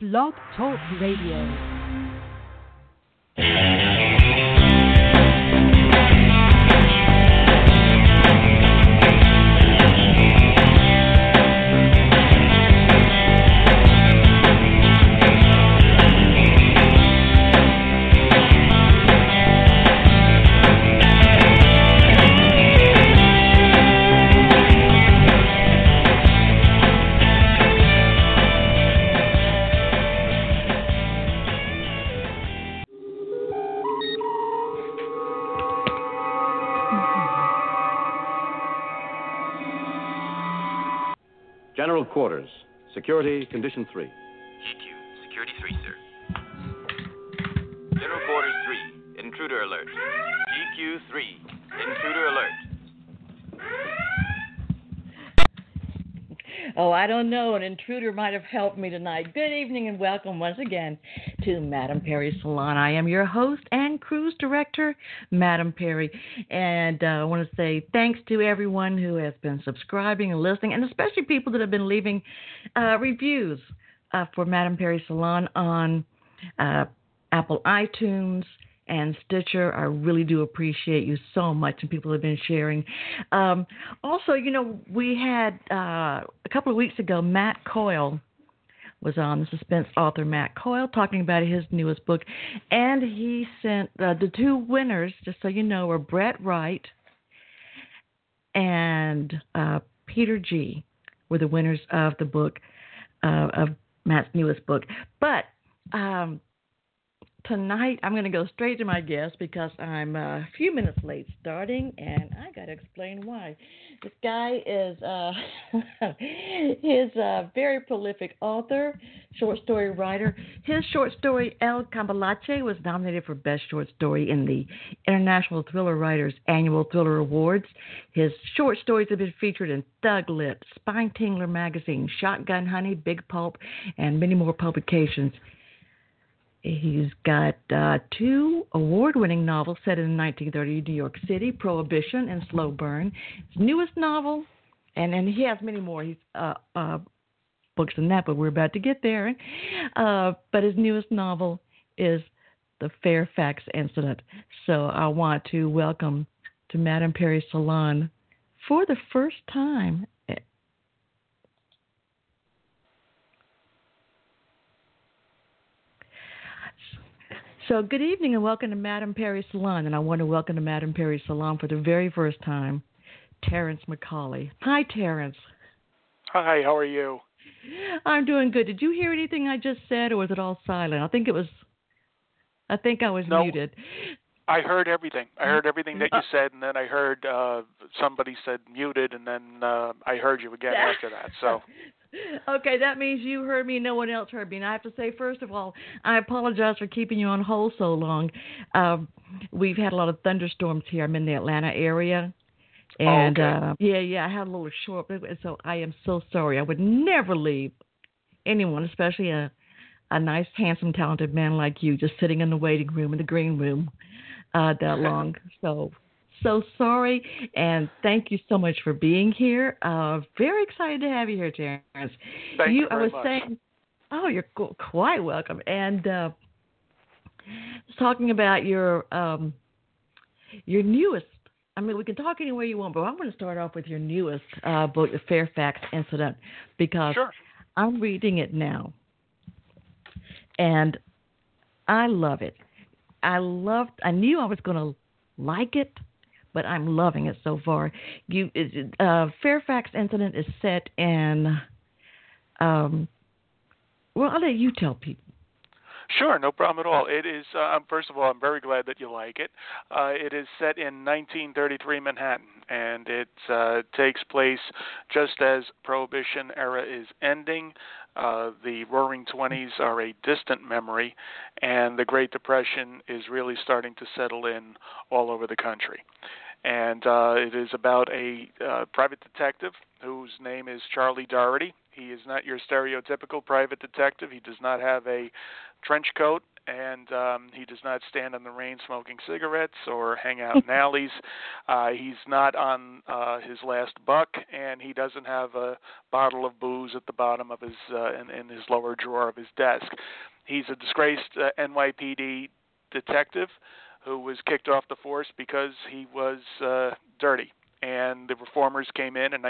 Blog Talk Radio. Quarters. Security Condition 3. GQ, Security 3, sir. General Quarters 3, Intruder Alert. GQ 3, Intruder Alert. Oh, I don't know. An intruder might have helped me tonight. Good evening and welcome once again to Madame Perry Salon. I am your host and cruise director, Madame Perry. And uh, I want to say thanks to everyone who has been subscribing and listening, and especially people that have been leaving uh, reviews uh, for Madame Perry Salon on uh, Apple iTunes and Stitcher. I really do appreciate you so much, and people have been sharing. Um, also, you know, we had uh, a couple of weeks ago, Matt Coyle was on, the suspense author Matt Coyle, talking about his newest book, and he sent uh, the two winners, just so you know, were Brett Wright and uh, Peter G. Were the winners of the book uh, of Matt's newest book, but. Um, tonight I'm going to go straight to my guest because I'm a few minutes late starting, and I got to explain why. This guy is uh, he's a very prolific author, short story writer. His short story El Cambalache was nominated for Best Short Story in the International Thriller Writers Annual Thriller Awards. His short stories have been featured in Thuglit, Spine Tingler Magazine, Shotgun Honey, Big Pulp, and many more publications. He's got uh, two award winning novels set in 1930 New York City Prohibition and Slow Burn. His newest novel, and, and he has many more he's, uh, uh, books than that, but we're about to get there. Uh, but his newest novel is The Fairfax Incident. So I want to welcome to Madame Perry Salon for the first time So, good evening and welcome to Madame Perry Salon. And I want to welcome to Madame Perry Salon for the very first time, Terrence McCauley. Hi, Terrence. Hi, how are you? I'm doing good. Did you hear anything I just said, or was it all silent? I think it was. I think I was no, muted. I heard everything. I heard everything that you said, and then I heard uh somebody said muted, and then uh I heard you again after that. So okay, that means you heard me, no one else heard me. And I have to say, first of all, I apologize for keeping you on hold so long. Um, we've had a lot of thunderstorms here. I'm in the Atlanta area. And oh, okay. uh, yeah, yeah, I had a little short, so I am so sorry. I would never leave anyone, especially a a nice, handsome, talented man like you, just sitting in the waiting room in the green room uh, that long. so so sorry, and thank you so much for being here. Uh, very excited to have you here, Terrence. Thank you, you I was much. saying, oh, you're quite welcome. And uh, talking about your um, your newest. I mean, we can talk any way you want, but I'm going to start off with your newest uh, book, The Fairfax Incident, because Sure. I'm reading it now, and I love it. I loved. I knew I was going to like it, but I'm loving it so far. You, uh, Fairfax Incident is set in. Um, well, I'll let you tell people. Sure, no problem at all. It is. Uh, first of all, I'm very glad that you like it. Uh, it is set in 1933 Manhattan, and it uh, takes place just as Prohibition era is ending. Uh, the Roaring Twenties are a distant memory, and the Great Depression is really starting to settle in all over the country. And uh, it is about a uh, private detective whose name is Charlie Doherty. He is not your stereotypical private detective. He does not have a trench coat and um, he does not stand in the rain smoking cigarettes or hang out in alleys. Uh, he's not on uh, his last buck, and he doesn't have a bottle of booze at the bottom of his uh, in, in his lower drawer of his desk. He's a disgraced uh, NYPD detective who was kicked off the force because he was uh, dirty. And the reformers came in in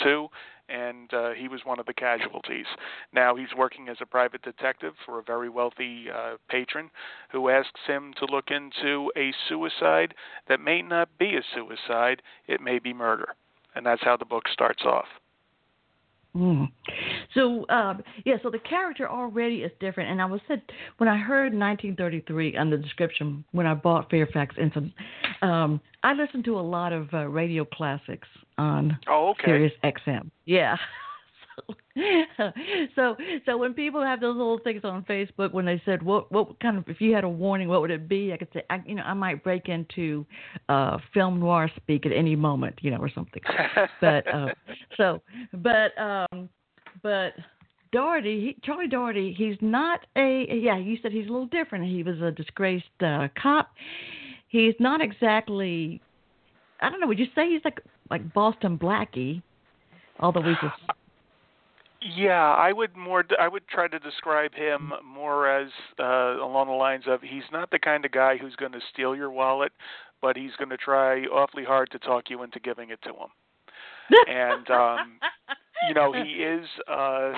1932, and uh, he was one of the casualties. Now he's working as a private detective for a very wealthy uh, patron who asks him to look into a suicide that may not be a suicide, it may be murder. And that's how the book starts off. Mm. So um, yeah, so the character already is different, and I was said when I heard 1933 on the description when I bought Fairfax Incident, um, I listened to a lot of uh, radio classics on oh, okay. Sirius XM. Yeah. so so when people have those little things on Facebook when they said what what kind of if you had a warning what would it be? I could say I, you know I might break into uh film noir speak at any moment you know or something. But uh so but um but Doherty, he, Charlie Doherty, he's not a yeah you said he's a little different. He was a disgraced uh cop. He's not exactly I don't know would you say he's like like Boston Blackie? Although we a yeah, I would more. I would try to describe him more as uh, along the lines of he's not the kind of guy who's going to steal your wallet, but he's going to try awfully hard to talk you into giving it to him. and um, you know, he is. Uh,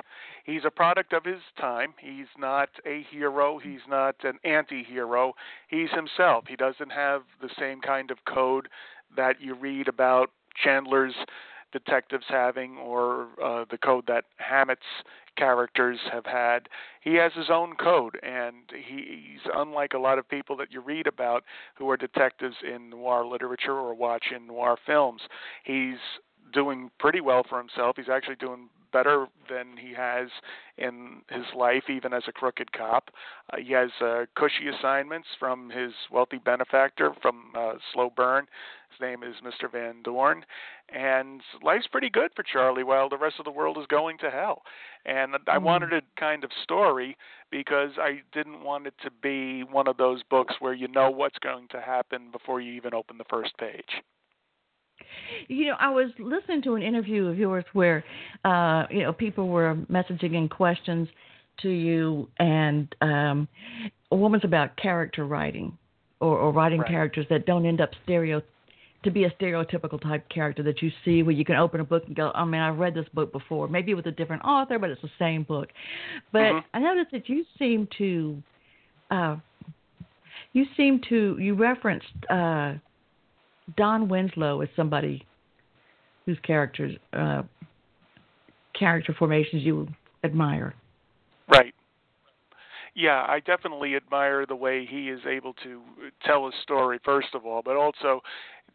he's a product of his time. He's not a hero. He's not an anti-hero. He's himself. He doesn't have the same kind of code that you read about Chandler's detectives having or uh, the code that Hammett's characters have had. He has his own code, and he, he's unlike a lot of people that you read about who are detectives in noir literature or watch in noir films. He's doing pretty well for himself. He's actually doing better than he has in his life, even as a crooked cop. Uh, he has uh, cushy assignments from his wealthy benefactor from uh, Slow Burn. His name is Mr. Van Dorn, and life's pretty good for Charlie while the rest of the world is going to hell. And I mm wanted a kind of story because I didn't want it to be one of those books where you know what's going to happen before you even open the first page. You know, I was listening to an interview of yours where, uh, you know, people were messaging in questions to you, and um, a woman's about character writing or, or writing right. characters that don't end up stereo to be a stereotypical type character that you see where you can open a book and go, oh man, I've read this book before. Maybe with a different author, but it's the same book. But mm-hmm. I noticed that you seem to, uh, you seem to, you referenced uh, Don Winslow is somebody whose characters, uh, character formations you admire. Right. Yeah, I definitely admire the way he is able to tell a story, first of all, but also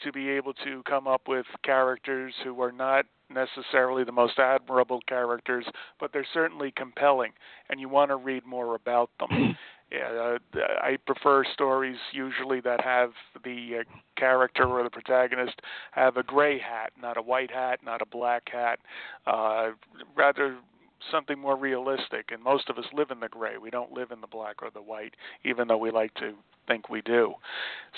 to be able to come up with characters who are not necessarily the most admirable characters, but they're certainly compelling, and you want to read more about them. Yeah, uh, I prefer stories usually that have the uh, character or the protagonist have a gray hat, not a white hat, not a black hat. Uh, rather something more realistic. And most of us live in the gray. We don't live in the black or the white, even though we like to think we do.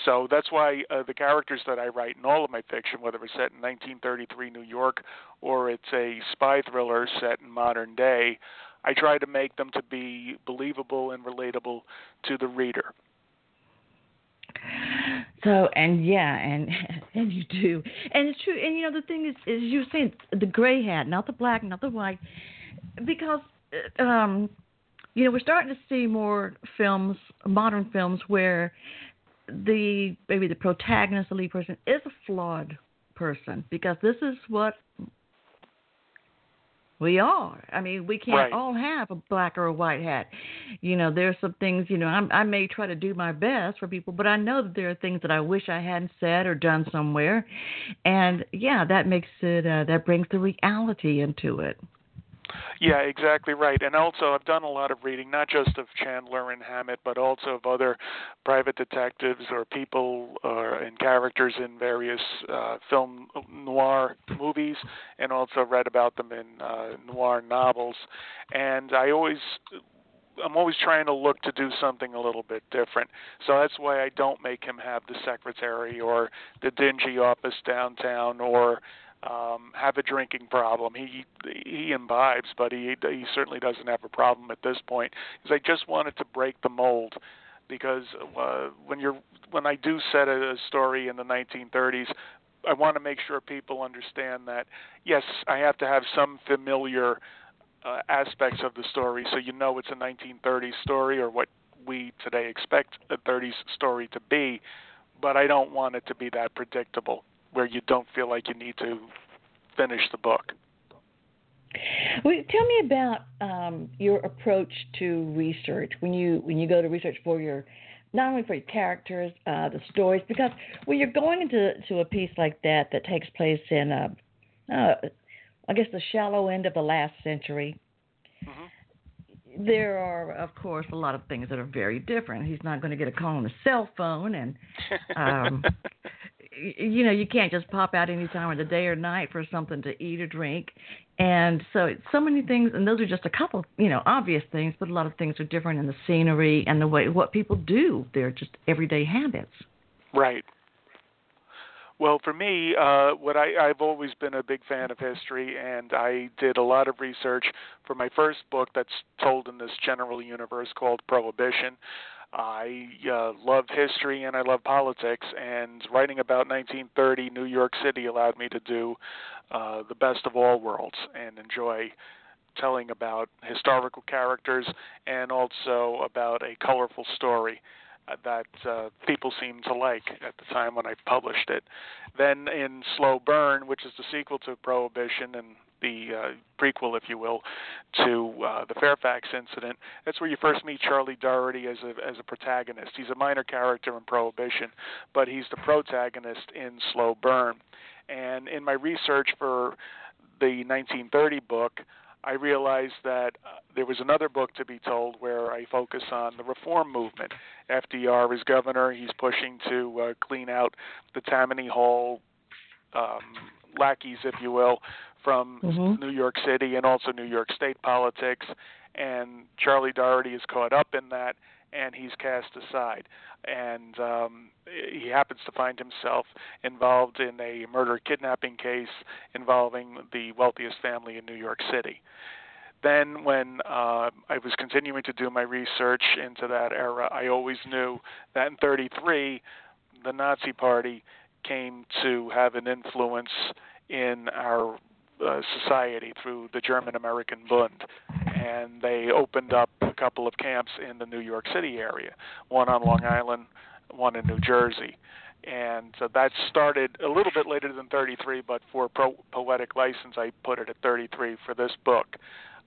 So that's why uh, the characters that I write in all of my fiction, whether it's set in 1933 New York or it's a spy thriller set in modern day, I try to make them to be believable and relatable to the reader. So and yeah, and and you do, and it's true. And you know the thing is, is you're saying the gray hat, not the black, not the white because um, you know we're starting to see more films, modern films, where the maybe the protagonist, the lead person, is a flawed person because this is what we are. I mean, we can't right. all have a black or a white hat. You know, there's some things. You know, I'm, I may try to do my best for people, but I know that there are things that I wish I hadn't said or done somewhere, and yeah, that makes it. Uh, that brings the reality into it. Yeah, exactly right. And also, I've done a lot of reading, not just of Chandler and Hammett, but also of other private detectives or people or and characters in various uh, film noir movies, and also read about them in uh, noir novels. And I always I'm always trying to look to do something a little bit different. So that's why I don't make him have the secretary or the dingy office downtown or um have a drinking problem. He he imbibes, but he he certainly doesn't have a problem at this point. Because I just wanted to break the mold because uh, when you're when I do set a, a story in the 1930s, I want to make sure people understand that yes, I have to have some familiar uh, aspects of the story, so you know it's a 1930s story or what we today expect a 30s story to be. But I don't want it to be that predictable, where you don't feel like you need to finish the book. Well, tell me about um, your approach to research when you when you go to research for your not only for your characters, uh, the stories, because when you're going into to a piece like that that takes place in, uh, uh, I guess, the shallow end of the last century, Mm-hmm. there are, of course, a lot of things that are very different. He's not going to get a call on the cell phone, and um, you know, you can't just pop out any time of the day or night for something to eat or drink. And so, so many things, and those are just a couple, you know, obvious things, but a lot of things are different in the scenery and the way what people do. They're just everyday habits. Right. Well, for me, uh, what I, I've always been a big fan of history, and I did a lot of research for my first book that's told in this general universe called Prohibition. I uh, love history and I love politics, and writing about 1930 New York City allowed me to do uh, the best of all worlds and enjoy telling about historical characters and also about a colorful story uh, that uh, people seemed to like at the time when I published it. Then in Slow Burn, which is the sequel to Prohibition and the uh, prequel, if you will, to uh, the Fairfax incident, that's where you first meet Charlie Doherty as a as a protagonist. He's a minor character in Prohibition, but he's the protagonist in Slow Burn. And in my research for the 1930 book, I realized that uh, there was another book to be told where I focus on the reform movement. FDR is governor; he's pushing to uh, clean out the Tammany Hall um, lackeys, if you will, from Mhm. New York City and also New York State politics. And Charlie Doherty is caught up in that, and he's cast aside. And um, he happens to find himself involved in a murder kidnapping case involving the wealthiest family in New York City. Then, when uh, I was continuing to do my research into that era, I always knew that in 33, the Nazi Party came to have an influence in our uh, society through the German American Bund. And they opened up a couple of camps in the New York City area, one on Long Island, one in New Jersey. And so that started a little bit later than 33, but for pro- poetic license, I put it at 33 for this book.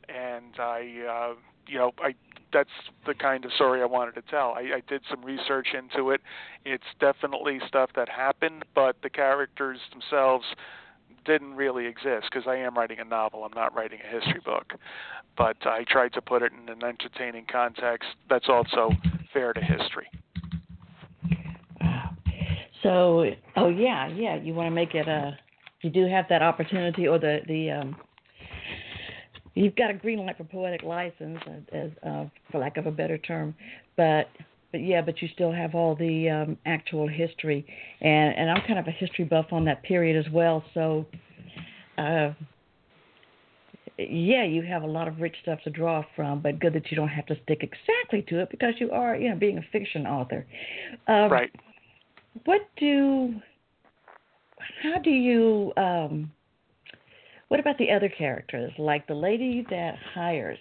And I, uh, you know, I that's the kind of story I wanted to tell. I, I did some research into it. It's definitely stuff that happened, but the characters themselves didn't really exist because I am writing a novel. I'm not writing a history book. But I tried to put it in an entertaining context that's also fair to history. So, oh yeah, yeah. You want to make it a. You do have that opportunity, or the the. Um, you've got a green light for poetic license, as uh, for lack of a better term, but but yeah, but you still have all the um, actual history, and and I'm kind of a history buff on that period as well. So, uh, yeah, you have a lot of rich stuff to draw from, but good that you don't have to stick exactly to it because you are, you know, being a fiction author. Um, Right. what do how do you um what about the other characters like the lady that hires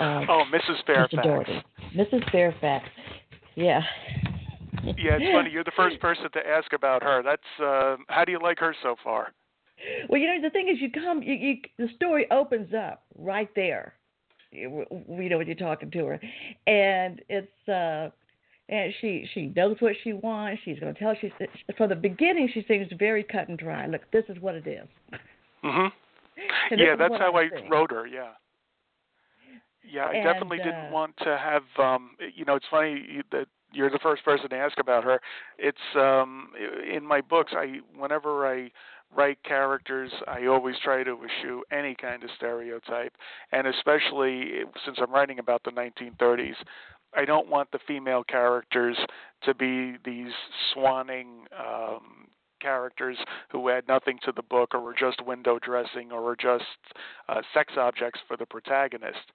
uh, Oh, Mrs. Fairfax. Mrs. Fairfax yeah Yeah, it's funny. You're the first person to ask about her. That's uh, how do you like her so far? well you know the thing is you come you, you the story opens up right there you, you know when you're talking to her and it's uh and she she knows what she wants she's going to tell she's from the beginning she seems very cut and dry look this is what it is Mhm. Yeah, that's how I wrote her. Yeah. Yeah, I And, definitely uh, didn't want to have. um You know, it's funny you- that you're the first person to ask about her. It's um in my books. I whenever I write characters, I always try to eschew any kind of stereotype, and especially since I'm writing about the 1930s, I don't want the female characters to be these swanning um, characters who add nothing to the book or are just window dressing or are just uh, sex objects for the protagonist.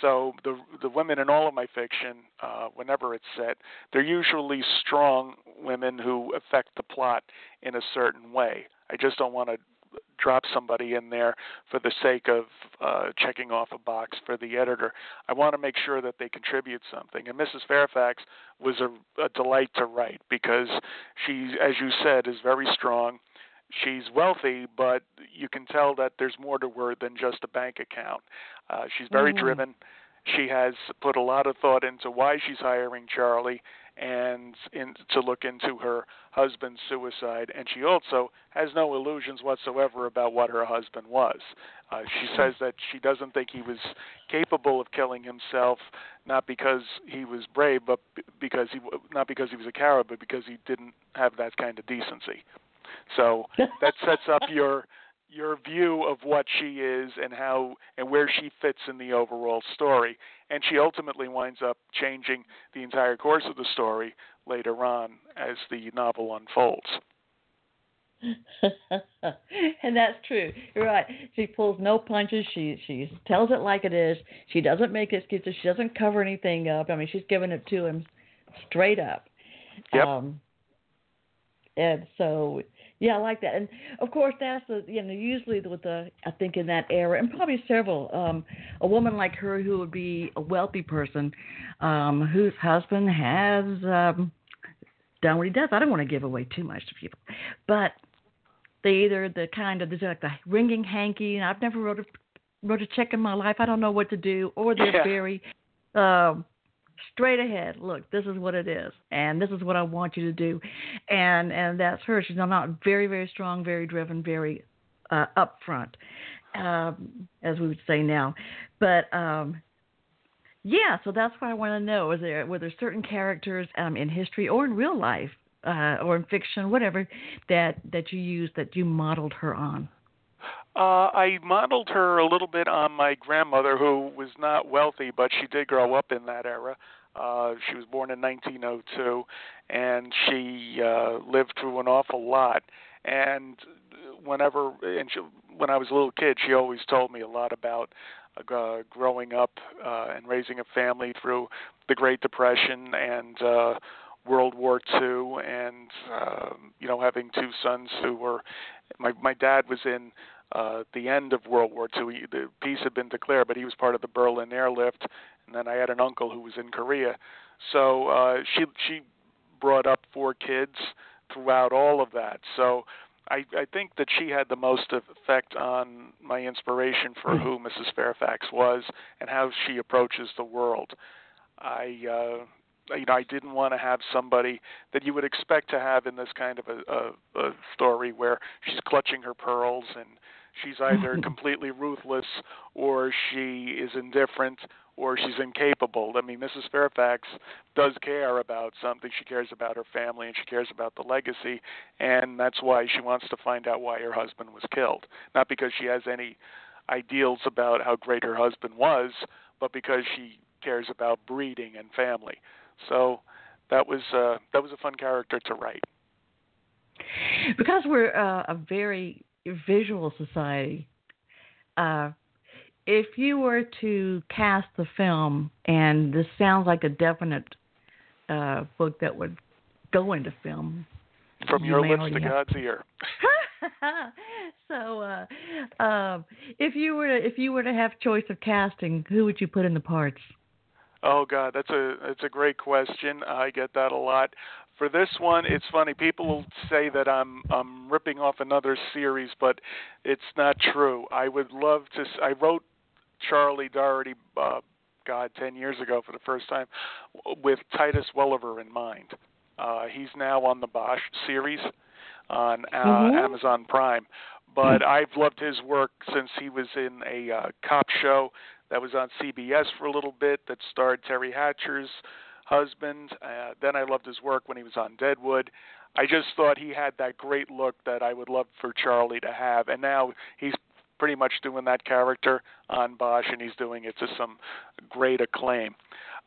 So the the women in all of my fiction, uh, whenever it's set, they're usually strong women who affect the plot in a certain way. I just don't want to drop somebody in there for the sake of uh, checking off a box for the editor. I want to make sure that they contribute something. And Mrs. Fairfax was a, a delight to write because she, as you said, is very strong. She's wealthy, but you can tell that there's more to her than just a bank account. Uh, she's very mm-hmm. driven. She has put a lot of thought into why she's hiring Charlie and in, to look into her husband's suicide. And she also has no illusions whatsoever about what her husband was. Uh, she says that she doesn't think he was capable of killing himself, not because he was brave, but because he not because he was a coward, but because he didn't have that kind of decency. So that sets up your your view of what she is and how and where she fits in the overall story. And she ultimately winds up changing the entire course of the story later on as the novel unfolds. and that's true. You're right. She pulls no punches. She she tells it like it is. She doesn't make excuses. She doesn't cover anything up. I mean, she's giving it to him straight up. Yep. Um, and so yeah, I like that. And of course, that's the you know usually with the I think in that era, and probably several, um, a woman like her who would be a wealthy person, um, whose husband has um, done what he does. I don't want to give away too much to people, but they either the kind of there's like the ringing hanky. And I've never wrote a wrote a check in my life. I don't know what to do, or they're yeah. very um, straight ahead. Look, this is what it is, and this is what I want you to do, and and that's her. She's not very very strong, very driven, very uh, upfront, um, as we would say now. But um, yeah, so that's what I want to know. Is there were there certain characters um, in history or in real life uh, or in fiction, whatever, that that you used that you modeled her on? Uh, I modeled her a little bit on my grandmother, who was not wealthy, but she did grow up in that era. Uh, she was born in 1902, and she uh, lived through an awful lot. And whenever, and she, when I was a little kid, she always told me a lot about uh, growing up uh, and raising a family through the Great Depression and uh, World War II, and uh, you know having two sons who were. My my dad was in uh, the end of World War II. He, the peace had been declared, but he was part of the Berlin airlift. And then I had an uncle who was in Korea. So uh, she she brought up four kids throughout all of that. So I, I think that she had the most effect on my inspiration for who Mrs. Fairfax was and how she approaches the world. I uh, you know I didn't want to have somebody that you would expect to have in this kind of a, a, a story where she's clutching her pearls and she's either completely ruthless or she is indifferent or she's incapable. I mean, Mrs. Fairfax does care about something. She cares about her family and she cares about the legacy, and that's why she wants to find out why her husband was killed. Not because she has any ideals about how great her husband was, but because she cares about breeding and family. So that was uh, that was a fun character to write. Because we're uh, a very visual society. Uh, if you were to cast the film, and this sounds like a definite uh, book that would go into film, from you your lips to have... God's ear. so, uh, uh, if you were to, if you were to have choice of casting, who would you put in the parts? Oh God, that's a that's a great question. I get that a lot. For this one, it's funny. People will say that I'm I'm ripping off another series, but it's not true. I would love to. I wrote Charlie Doherty, uh, God, ten years ago for the first time, with Titus Welliver in mind. Uh, he's now on the Bosch series on uh, mm-hmm. Amazon Prime, but I've loved his work since he was in a uh, cop show that was on CBS for a little bit that starred Teri Hatcher's husband. Uh, then I loved his work when he was on Deadwood. I just thought he had that great look that I would love for Charlie to have, and now he's pretty much doing that character on Bosch, and he's doing it to some great acclaim.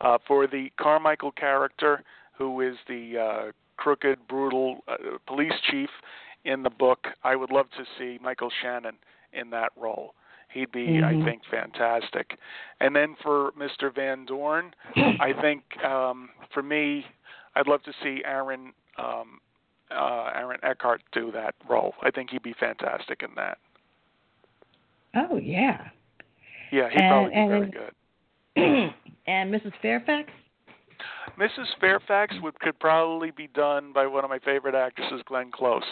Uh, for the Carmichael character, who is the uh, crooked, brutal uh, police chief in the book, I would love to see Michael Shannon in that role. He'd be, Mhm. I think, fantastic. And then for Mr. Van Dorn, I think um, for me, I'd love to see Aaron um, uh, Aaron Eckhart do that role. I think he'd be fantastic in that. Oh yeah. Yeah, he'd And- probably be and very good. and Mrs. Fairfax. Mrs. Fairfax would could probably be done by one of my favorite actresses, Glenn Close.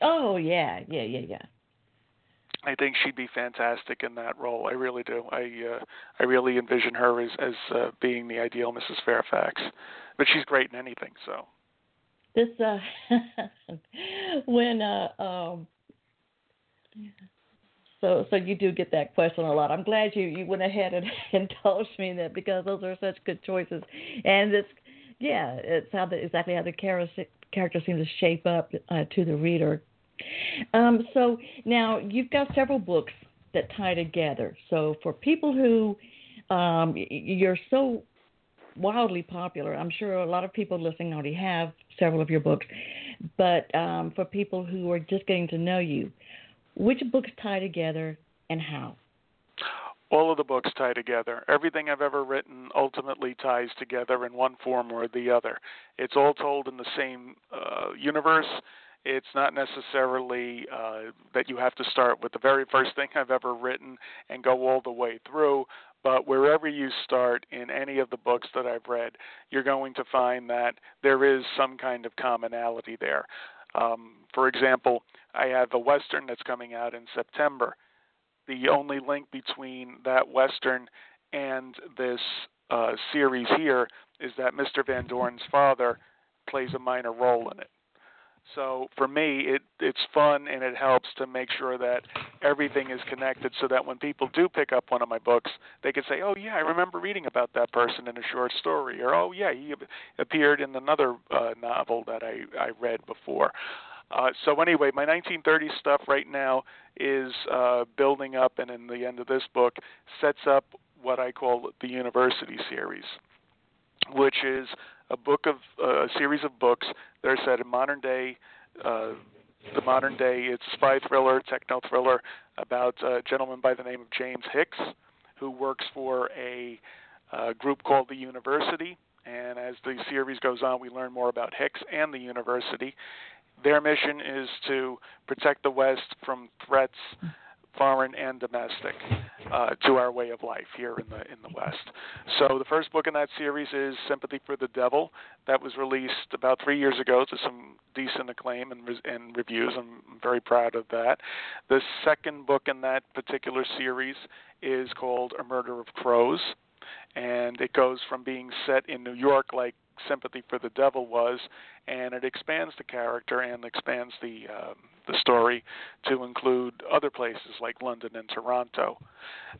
Oh yeah, yeah, yeah, yeah. I think she'd be fantastic in that role. I really do. I uh, I really envision her as as uh, being the ideal Mrs. Fairfax. But she's great in anything, so. This uh, when uh, um, so so you do get that question a lot. I'm glad you you went ahead and indulged me in that because those are such good choices, and it's yeah, it's how the, exactly how the character character seems to shape up uh, to the reader. Um, so now you've got several books that tie together. So for people who um, you're so wildly popular, I'm sure a lot of people listening already have several of your books. But um, for people who are just getting to know you, which books tie together and how? all of the books tie together. Everything I've ever written ultimately ties together in one form or the other. It's all told in the same uh, universe. It's not necessarily uh, that you have to start with the very first thing I've ever written and go all the way through, but wherever you start in any of the books that I've read, you're going to find that there is some kind of commonality there. Um, for example, I have a Western that's coming out in September the only link between that western and this uh, series here is that Mr. Van Dorn's father plays a minor role in it. So for me, it it's fun and it helps to make sure that everything is connected, so that when people do pick up one of my books, they can say, "Oh yeah, I remember reading about that person in a short story," or "Oh yeah, he appeared in another uh, novel that I I read before." Uh, so anyway, my 1930s stuff right now is uh, building up, and in the end of this book, sets up what I call the University series, which is a book of uh, a series of books that are set in modern day. Uh, the modern day, it's spy thriller, techno thriller about a gentleman by the name of James Hicks, who works for a uh, group called the University. And as the series goes on, we learn more about Hicks and the University. Their mission is to protect the West from threats, foreign and domestic, uh, to our way of life here in the in the West. So the first book in that series is Sympathy for the Devil. That was released about three years ago to some decent acclaim and, and reviews. I'm very proud of that. The second book in that particular series is called A Murder of Crows, and it goes from being set in New York like Sympathy for the Devil was, and it expands the character and expands the um, the story to include other places like London and Toronto.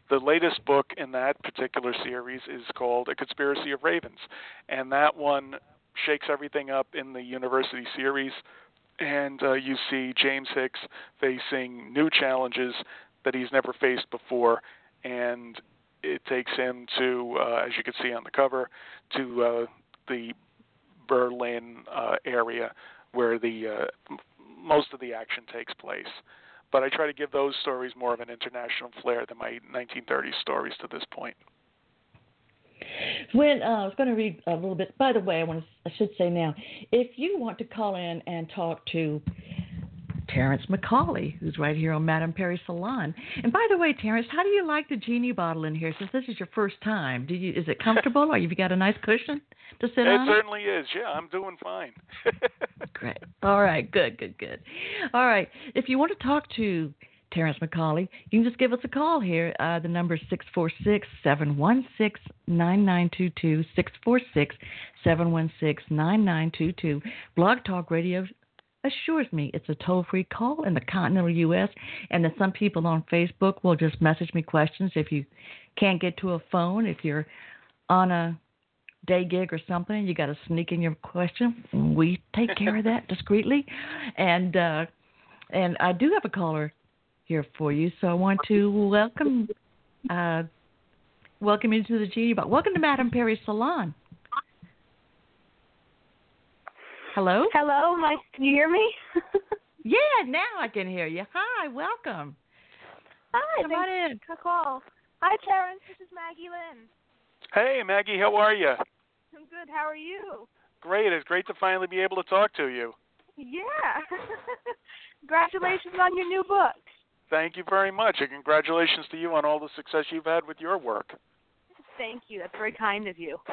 The latest book in that particular series is called A Conspiracy of Ravens, and that one shakes everything up in the university series. And uh, you see James Hicks facing new challenges that he's never faced before, and it takes him to, uh, as you can see on the cover, to uh, the Berlin uh, area where the uh, most of the action takes place. But I try to give those stories more of an international flair than my 1930s stories to this point. When uh, I was going to read a little bit. By the way, I want to, I should say now, if you want to call in and talk to Terrence McCauley, who's right here on Madame Perry Salon. And by the way, Terrence, how do you like the genie bottle in here? Since this is your first time, do you is it comfortable? or have you got a nice cushion to sit It on? It certainly is. Yeah, I'm doing fine. Great. All right. Good. Good. Good. All right. If you want to talk to Terrence McCauley, you can just give us a call here. Uh, the number is six four six seven one six nine nine two two six four six seven one six nine nine two two. Blog Talk Radio assures me it's a toll free call in the continental U.S. and that some people on Facebook will just message me questions if you can't get to a phone, if you're on a day gig or something, you got to sneak in your question. We take care of that discreetly, and uh, and I do have a caller here for you, so I want to welcome uh, welcome you to the Genie Box. Welcome to Madame Perry Salon. Hello. Hello, my can you hear me? yeah, now I can hear you. Hi, welcome. Hi, Come on in. for call. Hi, Terrence. This is Maggie Lynn. Hey, Maggie, how are you? I'm good. How are you? Great. It's great to finally be able to talk to you. Yeah. Congratulations on your new book. Thank you very much, and congratulations to you on all the success you've had with your work. Thank you. That's very kind of you.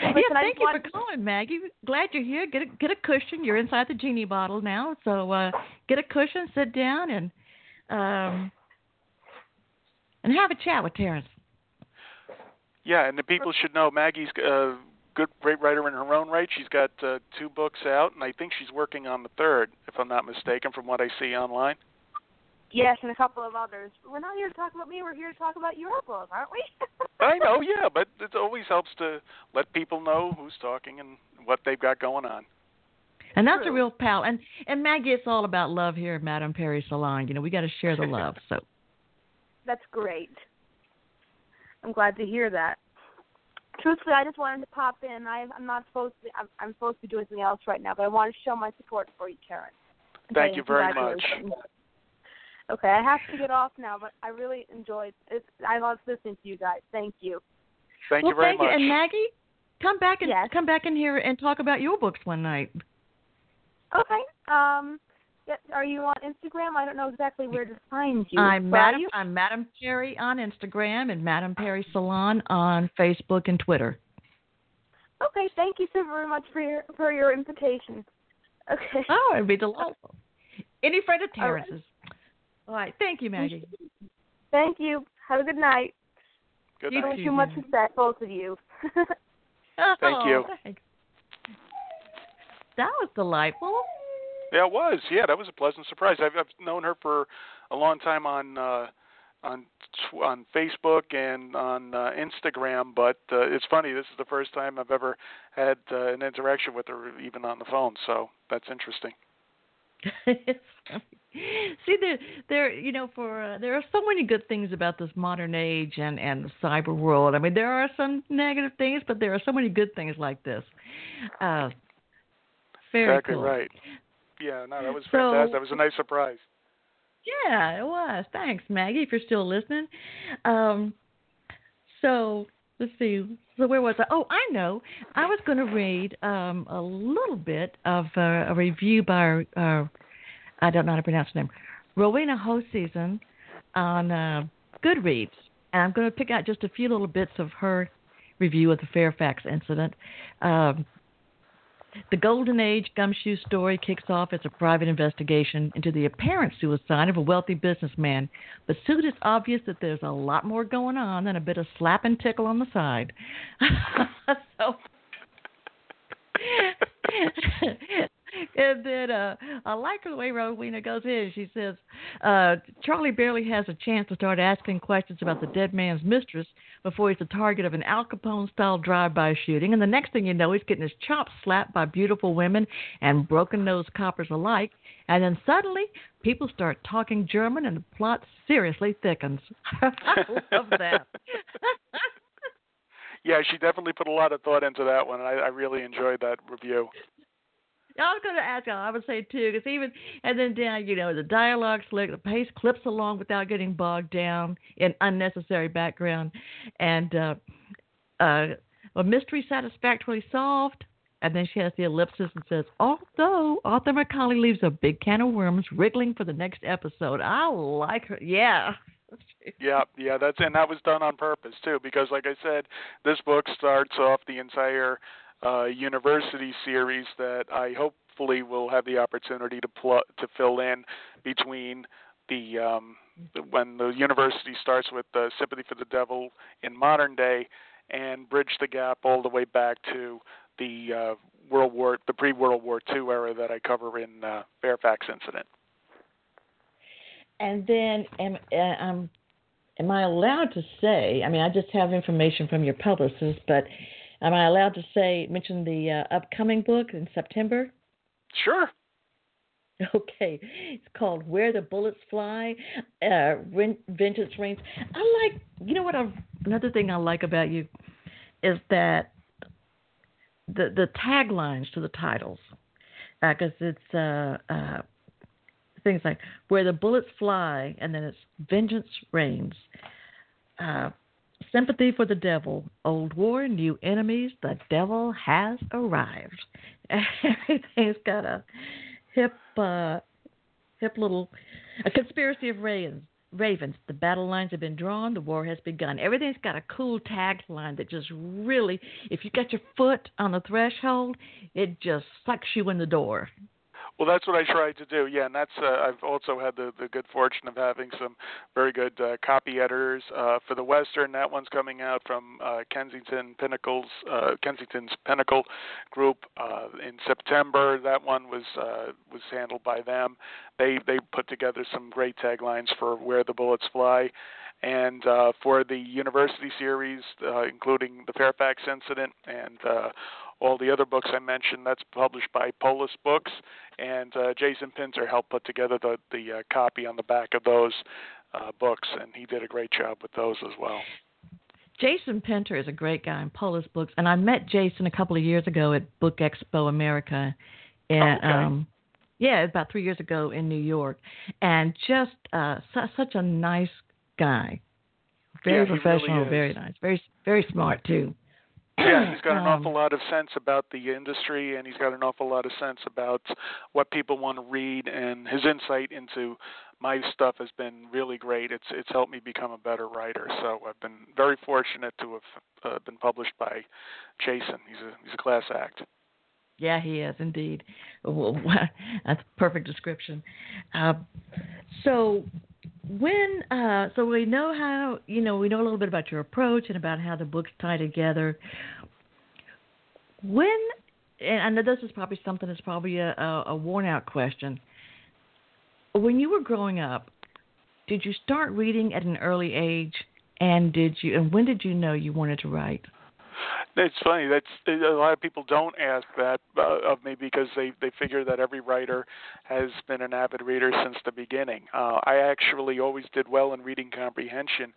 Yeah, Listen, I thank you for calling, Maggie. Glad you're here. Get a get a cushion. You're inside the genie bottle now, so uh, get a cushion, sit down, and um, and have a chat with Terrence. Yeah, and the people should know Maggie's a good, great writer in her own right. She's got uh, two books out, and I think she's working on the third, if I'm not mistaken, from what I see online. Yes, and a couple of others. But we're not here to talk about me. We're here to talk about your book, aren't we? I know, yeah, but it always helps to let people know who's talking and what they've got going on. And that's a real pal. And and Maggie, it's all about love here at Madame Perry Salon. You know, we got to share the love. So That's great. I'm glad to hear that. Truthfully, I just wanted to pop in. I, I'm not supposed to. I'm, I'm supposed to be doing something else right now, but I want to show my support for you, Karen. Thank say you very much. Congratulations. Okay, I have to get off now, but I really enjoyed it. I love listening to you guys. Thank you. Thank well, you very thank much. you. And Maggie, come back and Yes. come back in here and talk about your books one night. Okay. Um, are you on Instagram? I don't know exactly where to find you. I'm Madam you? I'm Madame Perry on Instagram and Madame Perry Salon on Facebook and Twitter. Okay. Thank you so very much for your for your invitation. Okay. Oh, it'd be delightful. Any friend of All right. Terrence's. All right. Thank you, Maggie. Thank you. Have a good night. Good You I night. wish you much Maggie. success, both of you. Thank you. Oh, thanks. That was delightful. Yeah, it was. Yeah, that was a pleasant surprise. I've, I've known her for a long time on uh, on tw- on Facebook and on uh, Instagram, but uh, it's funny. This is the first time I've ever had uh, an interaction with her, even on the phone. So that's interesting. See, there, there, you know, for uh, there are so many good things about this modern age and and the cyber world. I mean, there are some negative things, but there are so many good things like this. Uh, very exactly cool. right. Yeah, no, that was So- fantastic. That was a nice surprise. Yeah, it was. Thanks, Maggie, if you're still listening. Um, so let's see. So where was I? Oh, I know. I was going to read um, a little bit of uh, a review by uh, I don't know how to pronounce her name, Rowena Hoseason on uh, Goodreads, and I'm going to pick out just a few little bits of her review of the Fairfax incident. Um, the Golden Age gumshoe story kicks off as a private investigation into the apparent suicide of a wealthy businessman, but soon it's obvious that there's a lot more going on than a bit of slap and tickle on the side. so, and then uh, I like the way Rowena goes in. She says uh, Charlie barely has a chance to start asking questions about the dead man's mistress before he's the target of an Al Capone style drive by shooting. And the next thing you know, he's getting his chops slapped by beautiful women and broken nosed coppers alike. And then suddenly, people start talking German and the plot seriously thickens. I love that. Yeah, she definitely put a lot of thought into that one, and I, I really enjoyed that review. I was going to ask. I would say too, because even and then down, you know, the dialogue slick, the pace clips along without getting bogged down in unnecessary background, and uh, uh, a mystery satisfactorily solved. And then she has the ellipsis and says, although author McCauley leaves a big can of worms wriggling for the next episode. I like her. Yeah. Yeah, yeah, that's and that was done on purpose too, because like I said, this book starts off the entire uh, university series that I hopefully will have the opportunity to pl- to fill in between the um, when the university starts with uh, Sympathy for the Devil in modern day, and bridge the gap all the way back to the uh, World War, the pre-World War II era that I cover in uh, Fairfax Incident. and then am uh, um am I allowed to say? I mean, I just have information from your publicist, but am I allowed to say mention the uh, upcoming book in September? Sure. Okay, it's called "Where the Bullets Fly." Uh, Vengeance Reigns. I like. You know what? I, another thing I like about you is that the the taglines to the titles, because uh, it's uh, uh, things like "Where the Bullets Fly," and then it's "Vengeance Reigns." Sympathy for the devil, old war, new enemies. The devil has arrived. Everything's got a hip, uh, hip little a conspiracy of ravens. Ravens. The battle lines have been drawn. The war has begun. Everything's got a cool tagline that just really, if you got your foot on the threshold, it just sucks you in the door. Well, that's what I tried to do. Yeah, and that's uh, I've also had the the good fortune of having some very good uh, copy editors uh, for the Western. That one's coming out from uh, Kensington Pinnacles, uh, Kensington's Pinnacle Group uh, in September. That one was uh, was handled by them. They they put together some great taglines for where the bullets fly. And uh, for the university series, uh, including the Fairfax incident and uh, all the other books I mentioned. That's published by Polis Books, and uh, Jason Pinter helped put together the the uh, copy on the back of those uh, books, and he did a great job with those as well. Jason Pinter is a great guy in Polis Books, and I met Jason a couple of years ago at Book Expo America, and oh, okay. um, yeah, about three years ago in New York, and just uh, su- such a nice guy, very yeah, professional, really very nice, very very smart too. Yeah, he's got an Um, awful lot of sense about the industry, and he's got an awful lot of sense about what people want to read, and his insight into my stuff has been really great. It's it's helped me become a better writer. So I've been very fortunate to have uh, been published by Jason. He's a he's a class act. Yeah, he is indeed. Well, that's a perfect description. Uh, so when uh, so we know how you know we know a little bit about your approach and about how the books tie together. When and I know this is probably something that's probably a, a, worn out question. When you were growing up, did you start reading at an early age, and did you and when did you know you wanted to write? It's funny. That's a lot of people don't ask that uh, of me because they they figure that every writer has been an avid reader since the beginning. Uh, I actually always did well in reading comprehension,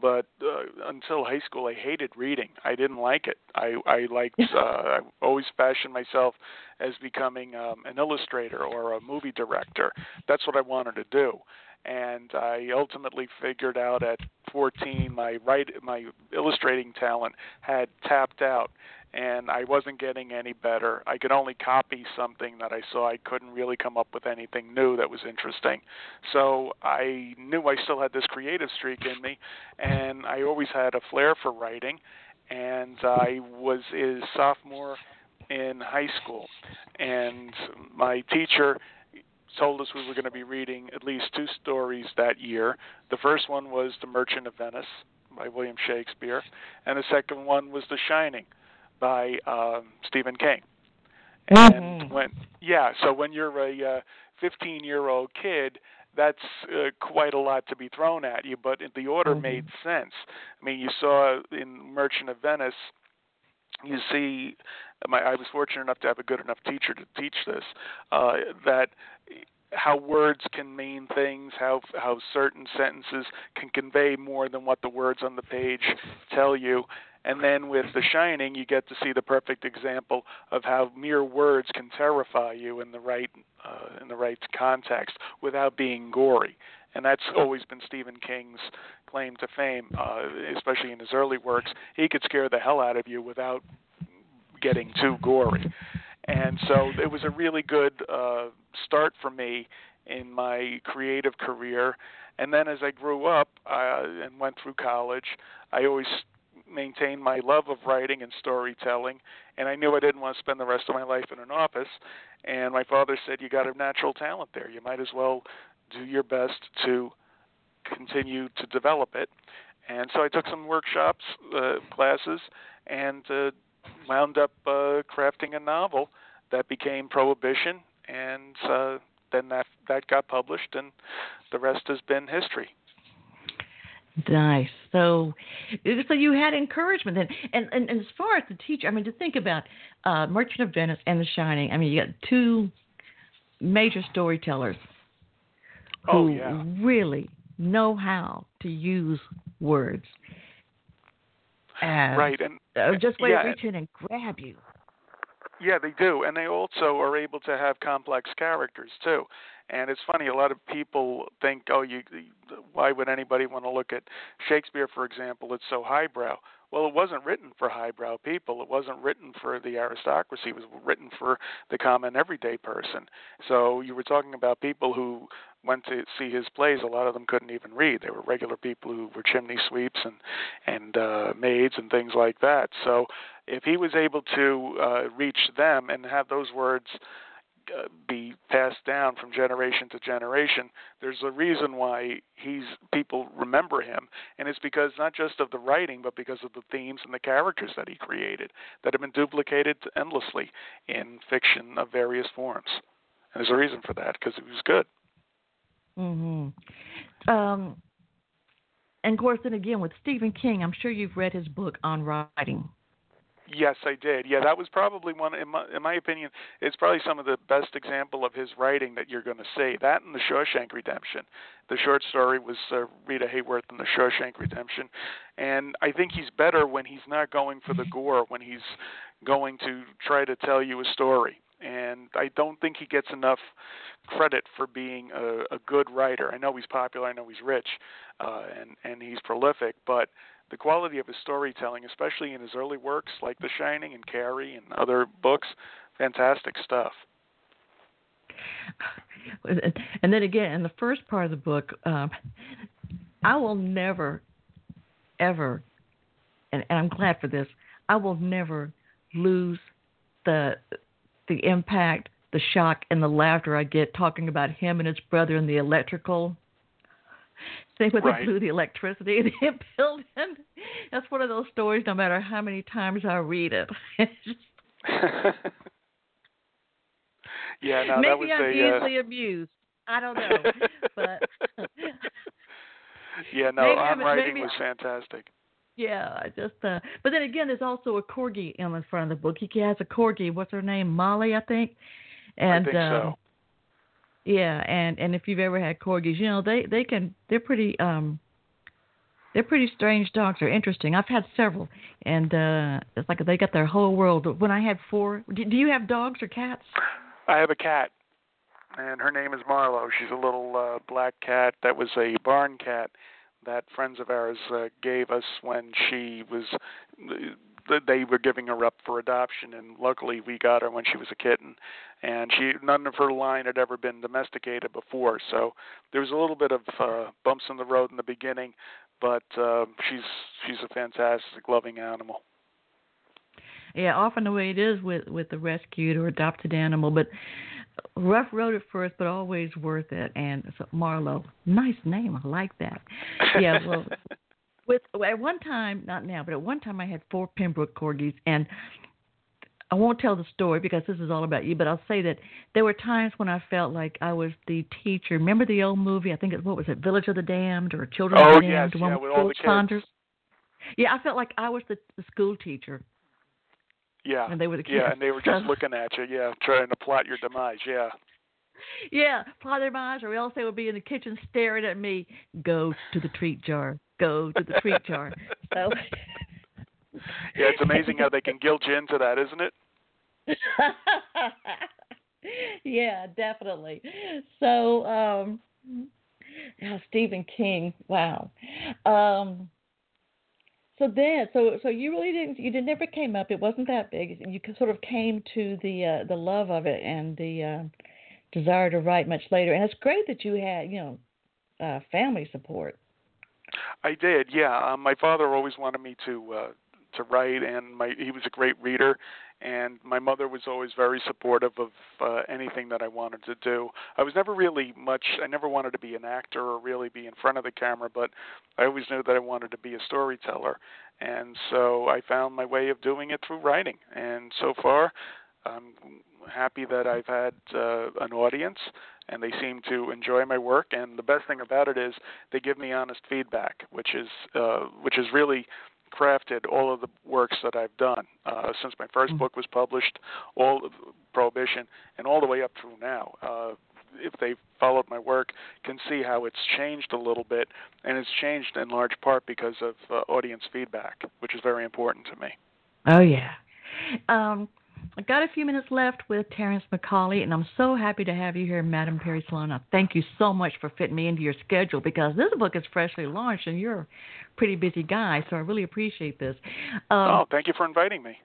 but uh, until high school, I hated reading. I didn't like it. I I liked. Uh, I always fashioned myself as becoming um, an illustrator or a movie director. That's what I wanted to do and I ultimately figured out at 14 my write my illustrating talent had tapped out and I wasn't getting any better. I could only copy something that I saw. I couldn't really come up with anything new that was interesting. So I knew I still had this creative streak in me and I always had a flair for writing and I was a sophomore in high school and my teacher told us we were going to be reading at least two stories that year. The first one was The Merchant of Venice by William Shakespeare, and the second one was The Shining by um, Stephen King. Mm-hmm. And when yeah, so when you're a uh, 15 year old kid, that's uh, quite a lot to be thrown at you, but the order mm-hmm. made sense. I mean, you saw in Merchant of Venice you see my, I was fortunate enough to have a good enough teacher to teach this uh, that how words can mean things, how how certain sentences can convey more than what the words on the page tell you. And then with The Shining, you get to see the perfect example of how mere words can terrify you in the right uh, in the right context without being gory. And that's always been Stephen King's claim to fame, uh, especially in his early works. He could scare the hell out of you without getting too gory. And so it was a really good uh, start for me in my creative career. And then as I grew up uh, and went through college, I always maintained my love of writing and storytelling. And I knew I didn't want to spend the rest of my life in an office. And my father said, You got a natural talent there. You might as well do your best to continue to develop it. And so I took some workshops, uh, classes, and uh, wound up uh, crafting a novel that became Prohibition, and uh, then that that got published, and the rest has been history. Nice. So, so you had encouragement then, and, and and as far as the teacher, I mean, to think about uh, Merchant of Venice and The Shining. I mean, you got two major storytellers who Oh, yeah. really know how to use words. Right, and uh, just way yeah, to reach in and grab you. Yeah, they do, and they also are able to have complex characters too. And it's funny, a lot of people think, "Oh, you, why would anybody want to look at Shakespeare, for example? It's so highbrow." Well, it wasn't written for highbrow people. It wasn't written for the aristocracy. It was written for the common everyday person. So you were talking about people who went to see his plays. A lot of them couldn't even read. They were regular people who were chimney sweeps and and uh, maids and things like that. So if he was able to uh, reach them and have those words uh, be passed down from generation to generation, there's a reason why he's people remember him, and it's because not just of the writing, but because of the themes and the characters that he created that have been duplicated endlessly in fiction of various forms. And there's a reason for that because it was good. hmm Um, and of course, then again with Stephen King, I'm sure you've read his book on writing. Yes, I did. Yeah, that was probably one, in my, in my opinion, it's probably some of the best example of his writing that you're going to see. That and The Shawshank Redemption. The short story was uh, Rita Hayworth in The Shawshank Redemption, and I think he's better when he's not going for the gore, when he's going to try to tell you a story. And I don't think he gets enough credit for being a, a good writer. I know he's popular, I know he's rich, uh, and and he's prolific, but the quality of his storytelling, especially in his early works like The Shining and Carrie and other books, fantastic stuff. And then again, in the first part of the book, um, I will never, ever, and, and I'm glad for this. I will never lose the the impact, the shock, and the laughter I get talking about him and his brother in the electrical Same with Right. they blew the electricity in the building. That's one of those stories. No matter how many times I read it, yeah, no, that maybe I'm a. easily amused. I don't know, but yeah, no, maybe I'm- writing was fantastic. yeah, I just. Uh, but then again, there's also a corgi in the front of the book. He has a corgi. What's her name? Molly, I think. And I think um, so. Yeah, and and if you've ever had corgis, you know they they can they're pretty um they're pretty strange dogs. They're interesting. I've had several, and uh it's like they got their whole world. When I had four, do, do you have dogs or cats? I have a cat, and her name is Marlo. She's a little uh, black cat that was a barn cat that friends of ours uh, gave us when she was. Th- They were giving her up for adoption, and luckily we got her when she was a kitten. And she, none of her line had ever been domesticated before, so there was a little bit of uh, bumps in the road in the beginning. But uh, she's she's a fantastic, loving animal. Yeah, often the way it is with with the rescued or adopted animal, but rough road at first, but always worth it. And so Marlo, nice name. I like that. Yeah, well, with at one time, not now, but at one time I had four Pembroke corgis, and I won't tell the story because this is all about you. But I'll say that there were times when I felt like I was the teacher. Remember the old movie? I think it what was it, Village of the Damned or Children Oh, of the Damned? yes, one yeah, with all the kids. Yeah, I felt like I was the, the school teacher, Yeah. and they were the kids. Yeah, and they were just looking at you, yeah, trying to plot your demise, yeah. Yeah, their minds, or else they would be in the kitchen staring at me. Go to the treat jar. Go to the treat jar. So. Yeah, it's amazing how they can guilt you into that, isn't it? yeah, definitely. So, um, now Stephen King. Wow. Um, so then, so so you really didn't. You did never came up. It wasn't that big. You sort of came to the uh, the love of it and the uh, desire to write much later. And it's great that you had you know uh, family support. I did, yeah. Um, my father always wanted me to uh to write and my he was a great reader and my mother was always very supportive of uh, anything that I wanted to do. I was never really much I never wanted to be an actor or really be in front of the camera, but I always knew that I wanted to be a storyteller. And so I found my way of doing it through writing. And so far I'm happy that I've had uh, an audience and they seem to enjoy my work. And the best thing about it is they give me honest feedback, which is uh, which is really crafted all of the works that I've done uh, since my 1st mm-hmm. book was published, all of Prohibition, and all the way up through now. Uh, if they've followed my work, can see how it's changed a little bit, and it's changed in large part because of uh, audience feedback, which is very important to me. Oh yeah. Um, I got a few minutes left with Terrence McCauley, and I'm so happy to have you here, Madame Perry Salon. I thank you so much for fitting me into your schedule because this book is freshly launched, and you're a pretty busy guy, so I really appreciate this. Um, oh, thank you for inviting me.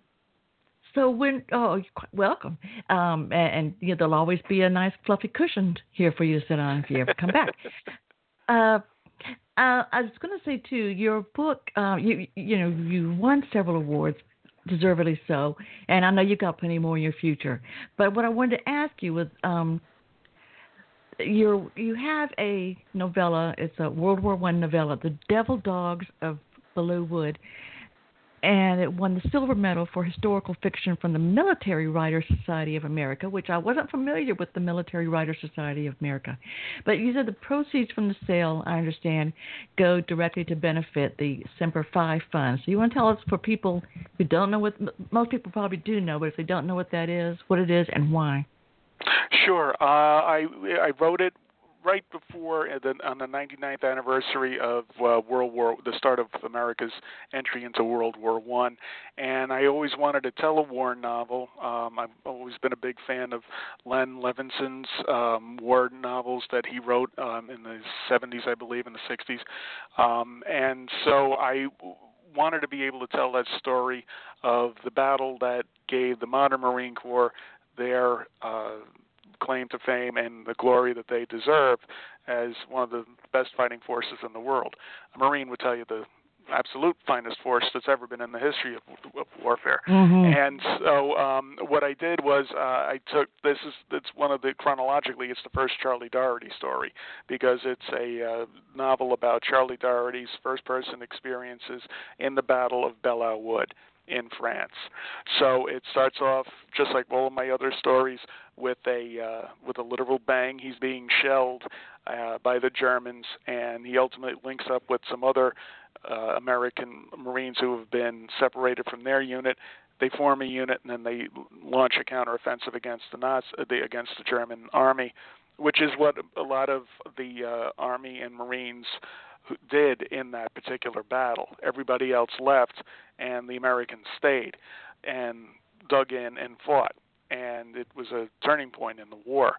So when oh, you're quite welcome, um, and, and you know, there'll always be a nice fluffy cushion here for you to sit on if you ever come back. uh, uh, I was going to say too, your book, uh, you you know, you won several awards, deservedly so, and I know you've got plenty more in your future. But what I wanted to ask you was, um, you you have a novella. It's a World War One novella, The Devil Dogs of Belleau Wood, and it won the silver medal for historical fiction from the Military Writers Society of America, which I wasn't familiar with the Military Writers Society of America. But you said the proceeds from the sale, I understand, go directly to benefit the Semper Fi Fund. So you want to tell us for people who don't know what most people probably do know, but if they don't know what that is, what it is and why. Sure. Uh, I I wrote it right before the, on the 99th anniversary of uh, World War, the start of America's entry into World War One, and I always wanted to tell a war novel. Um, I've always been a big fan of Len Levinson's um, war novels that he wrote um, in the 70s, I believe, in the 60s, um, and so I wanted to be able to tell that story of the battle that gave the modern Marine Corps their uh, claim to fame and the glory that they deserve as one of the best fighting forces in the world. A Marine would tell you the absolute finest force that's ever been in the history of, of warfare. Mm-hmm. And so um, what I did was uh, I took this is it's one of the chronologically it's the first Charlie Doherty story because it's a uh, novel about Charlie Doherty's first person experiences in the Battle of Belleau Wood in France. So it starts off just like all of my other stories with a uh, with a literal bang. He's being shelled uh, by the Germans, and he ultimately links up with some other uh, American Marines who have been separated from their unit. They form a unit, and then they launch a counteroffensive against the Nazi, the, against the German army, which is what a lot of the uh, army and Marines did in that particular battle. Everybody else left, and the Americans stayed and dug in and fought. And it was a turning point in the war.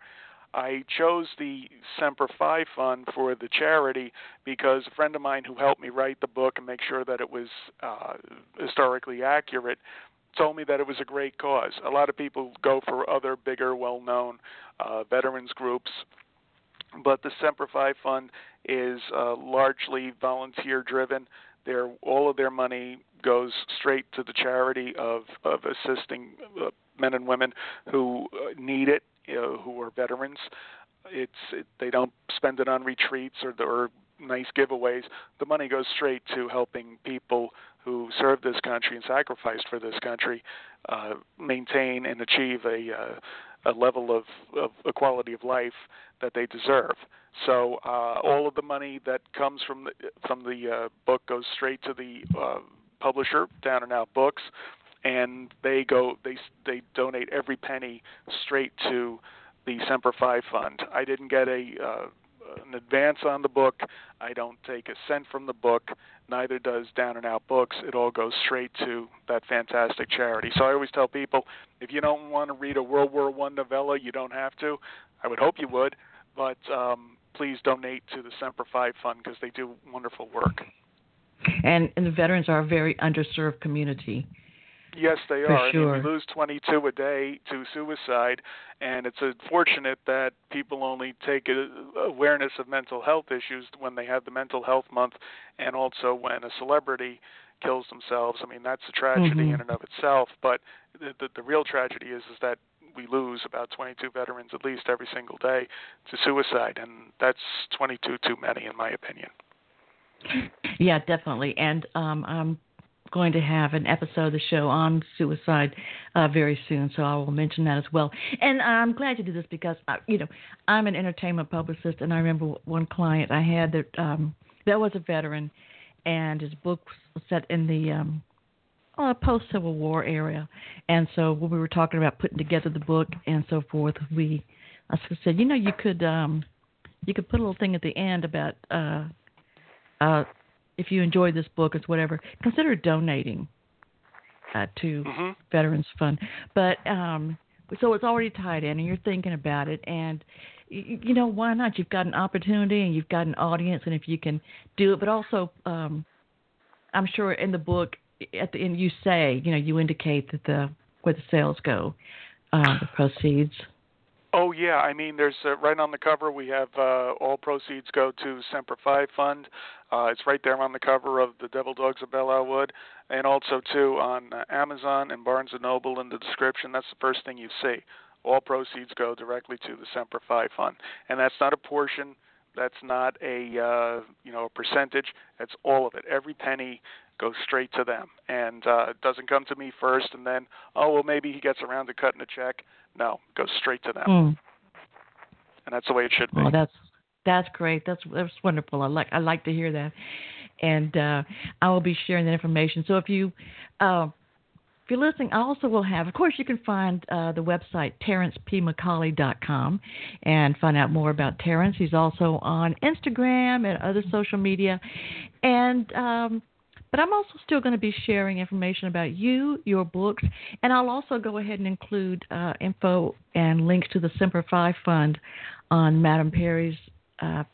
I chose the Semper Fi Fund for the charity because a friend of mine who helped me write the book and make sure that it was uh, historically accurate told me that it was a great cause. A lot of people go for other bigger, well known uh, veterans groups but the Semper Fi Fund is uh, largely volunteer driven. Their all of their money goes straight to the charity of of assisting uh, men and women who uh, need it, you know, who are veterans. It's it, they don't spend it on retreats or, or nice giveaways. The money goes straight to helping people who served this country and sacrificed for this country uh, maintain and achieve a uh, a level of, of equality of life that they deserve. So uh, all of the money that comes from the from the uh, book goes straight to the uh, publisher, Down and Out Books, and they go they they donate every penny straight to the Semper Fi Fund. I didn't get a uh, an advance on the book. I don't take a cent from the book. Neither does Down and Out Books. It all goes straight to that fantastic charity. So I always tell people, if you don't want to read a World War One novella, you don't have to. I would hope you would, but um, please donate to the Semper Fi Fund because they do wonderful work. And, and the veterans are a very underserved community. Yes, they For are. Sure. I mean, we lose 22 a day to suicide, and it's unfortunate that people only take awareness of mental health issues when they have the mental health month, and also when a celebrity kills themselves. I mean, that's a tragedy mm-hmm. in and of itself. But the, the, the real tragedy is is that we lose about 22 veterans at least every single day to suicide, and that's 22 too many, in my opinion. Yeah, definitely. And um, I'm going to have an episode of the show on suicide uh, very soon, so I will mention that as well. And I'm glad you did this because I, you know I'm an entertainment publicist, and I remember one client I had that um, that was a veteran, and his book was set in the um, uh, post Civil War area, and so when we were talking about putting together the book and so forth, we I said, you know, you could um, you could put a little thing at the end about uh, uh, if you enjoyed this book or whatever, consider donating uh, to Mhm. Veterans Fund. But um, so it's already tied in, and you're thinking about it, and y- you know why not? You've got an opportunity, and you've got an audience, and if you can do it, but also, um, I'm sure in the book at the end you say, you know, you indicate that the where the sales go, uh, the proceeds. Oh yeah, I mean, there's uh, right on the cover we have uh, all proceeds go to Semper Fi Fund. Uh, it's right there on the cover of the Devil Dogs of Belleau Wood, and also too on uh, Amazon and Barnes and Noble in the description. That's the first thing you see. All proceeds go directly to the Semper Fi Fund, and that's not a portion. That's not a uh, you know a percentage. That's all of it. Every penny goes straight to them, and uh, doesn't come to me first, and then oh well maybe he gets around to cutting a check. No, it goes straight to them, Mm. and that's the way it should be. Oh, that's that's great. That's that's wonderful. I like I like to hear that, and uh, I will be sharing that information. So if you uh, if you're listening, I also will have. Of course, you can find uh, the website terrencepmccauley.com and find out more about Terrence. He's also on Instagram and other social media, and. Um, but I'm also still going to be sharing information about you, your books, and I'll also go ahead and include uh, info and links to the Semper Fi Fund on Madame Perry's uh,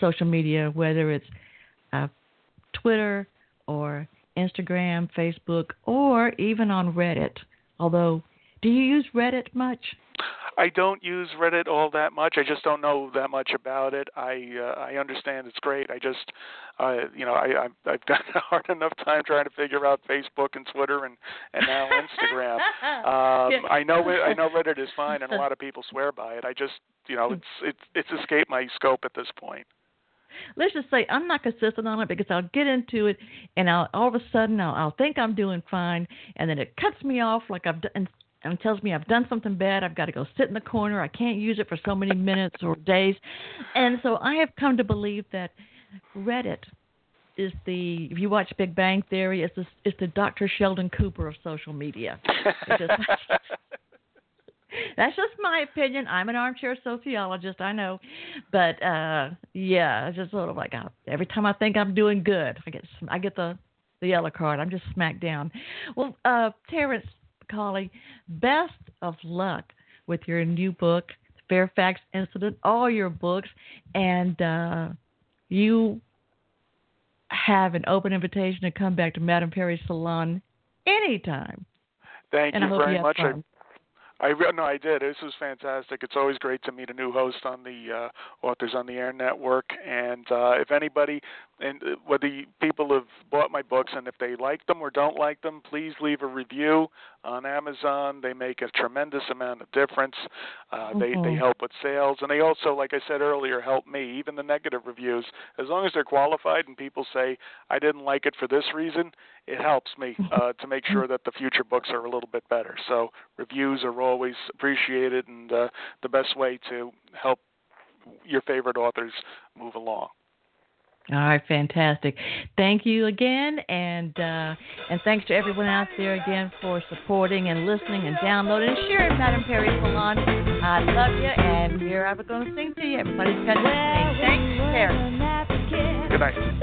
social media, whether it's uh, Twitter or Instagram, Facebook, or even on Reddit. Although, do you use Reddit much? I don't use Reddit all that much. I just don't know that much about it. I uh, I understand it's great. I just uh, you know I I've, I've got a hard enough time trying to figure out Facebook and Twitter and and now Instagram. Um, Yeah. I know I know Reddit is fine and a lot of people swear by it. I just you know it's it's it's escaped my scope at this point. Let's just say I'm not consistent on it because I'll get into it and I'll all of a sudden I'll, I'll think I'm doing fine and then it cuts me off like I've done. And tells me I've done something bad. I've got to go sit in the corner. I can't use it for so many minutes or days. And so I have come to believe that Reddit is the if you watch Big Bang Theory, it's the it's the Dr. Sheldon Cooper of social media. Just- That's just my opinion. I'm an armchair sociologist, I know, but uh yeah, it's just sort of like uh, every time I think I'm doing good, I get I get the the yellow card. I'm just smacked down. Well, uh Terrence McCauley, best of luck with your new book, Fairfax Incident, all your books, and uh you have an open invitation to come back to Madame Perry's salon anytime. Thank and I you very you much. I fun. I re- no, I did. This was fantastic. It's always great to meet a new host on the uh, Authors on the Air network. And uh, if anybody, and uh, whether you, people have bought my books and if they like them or don't like them, please leave a review on Amazon. They make a tremendous amount of difference. Uh, They they Mhm. help with sales, and they also, like I said earlier, help me. Even the negative reviews, as long as they're qualified and people say I didn't like it for this reason, it helps me uh, to make sure that the future books are a little bit better. So reviews are always appreciated and uh, the best way to help your favorite authors move along. All right, fantastic. Thank you again, and uh, and thanks to everyone out there again for supporting and listening and downloading and sharing Madame Perry Salon. I love you, and here I'm going to sing to you. Everybody's got to sing. Thanks, Perry. Good night.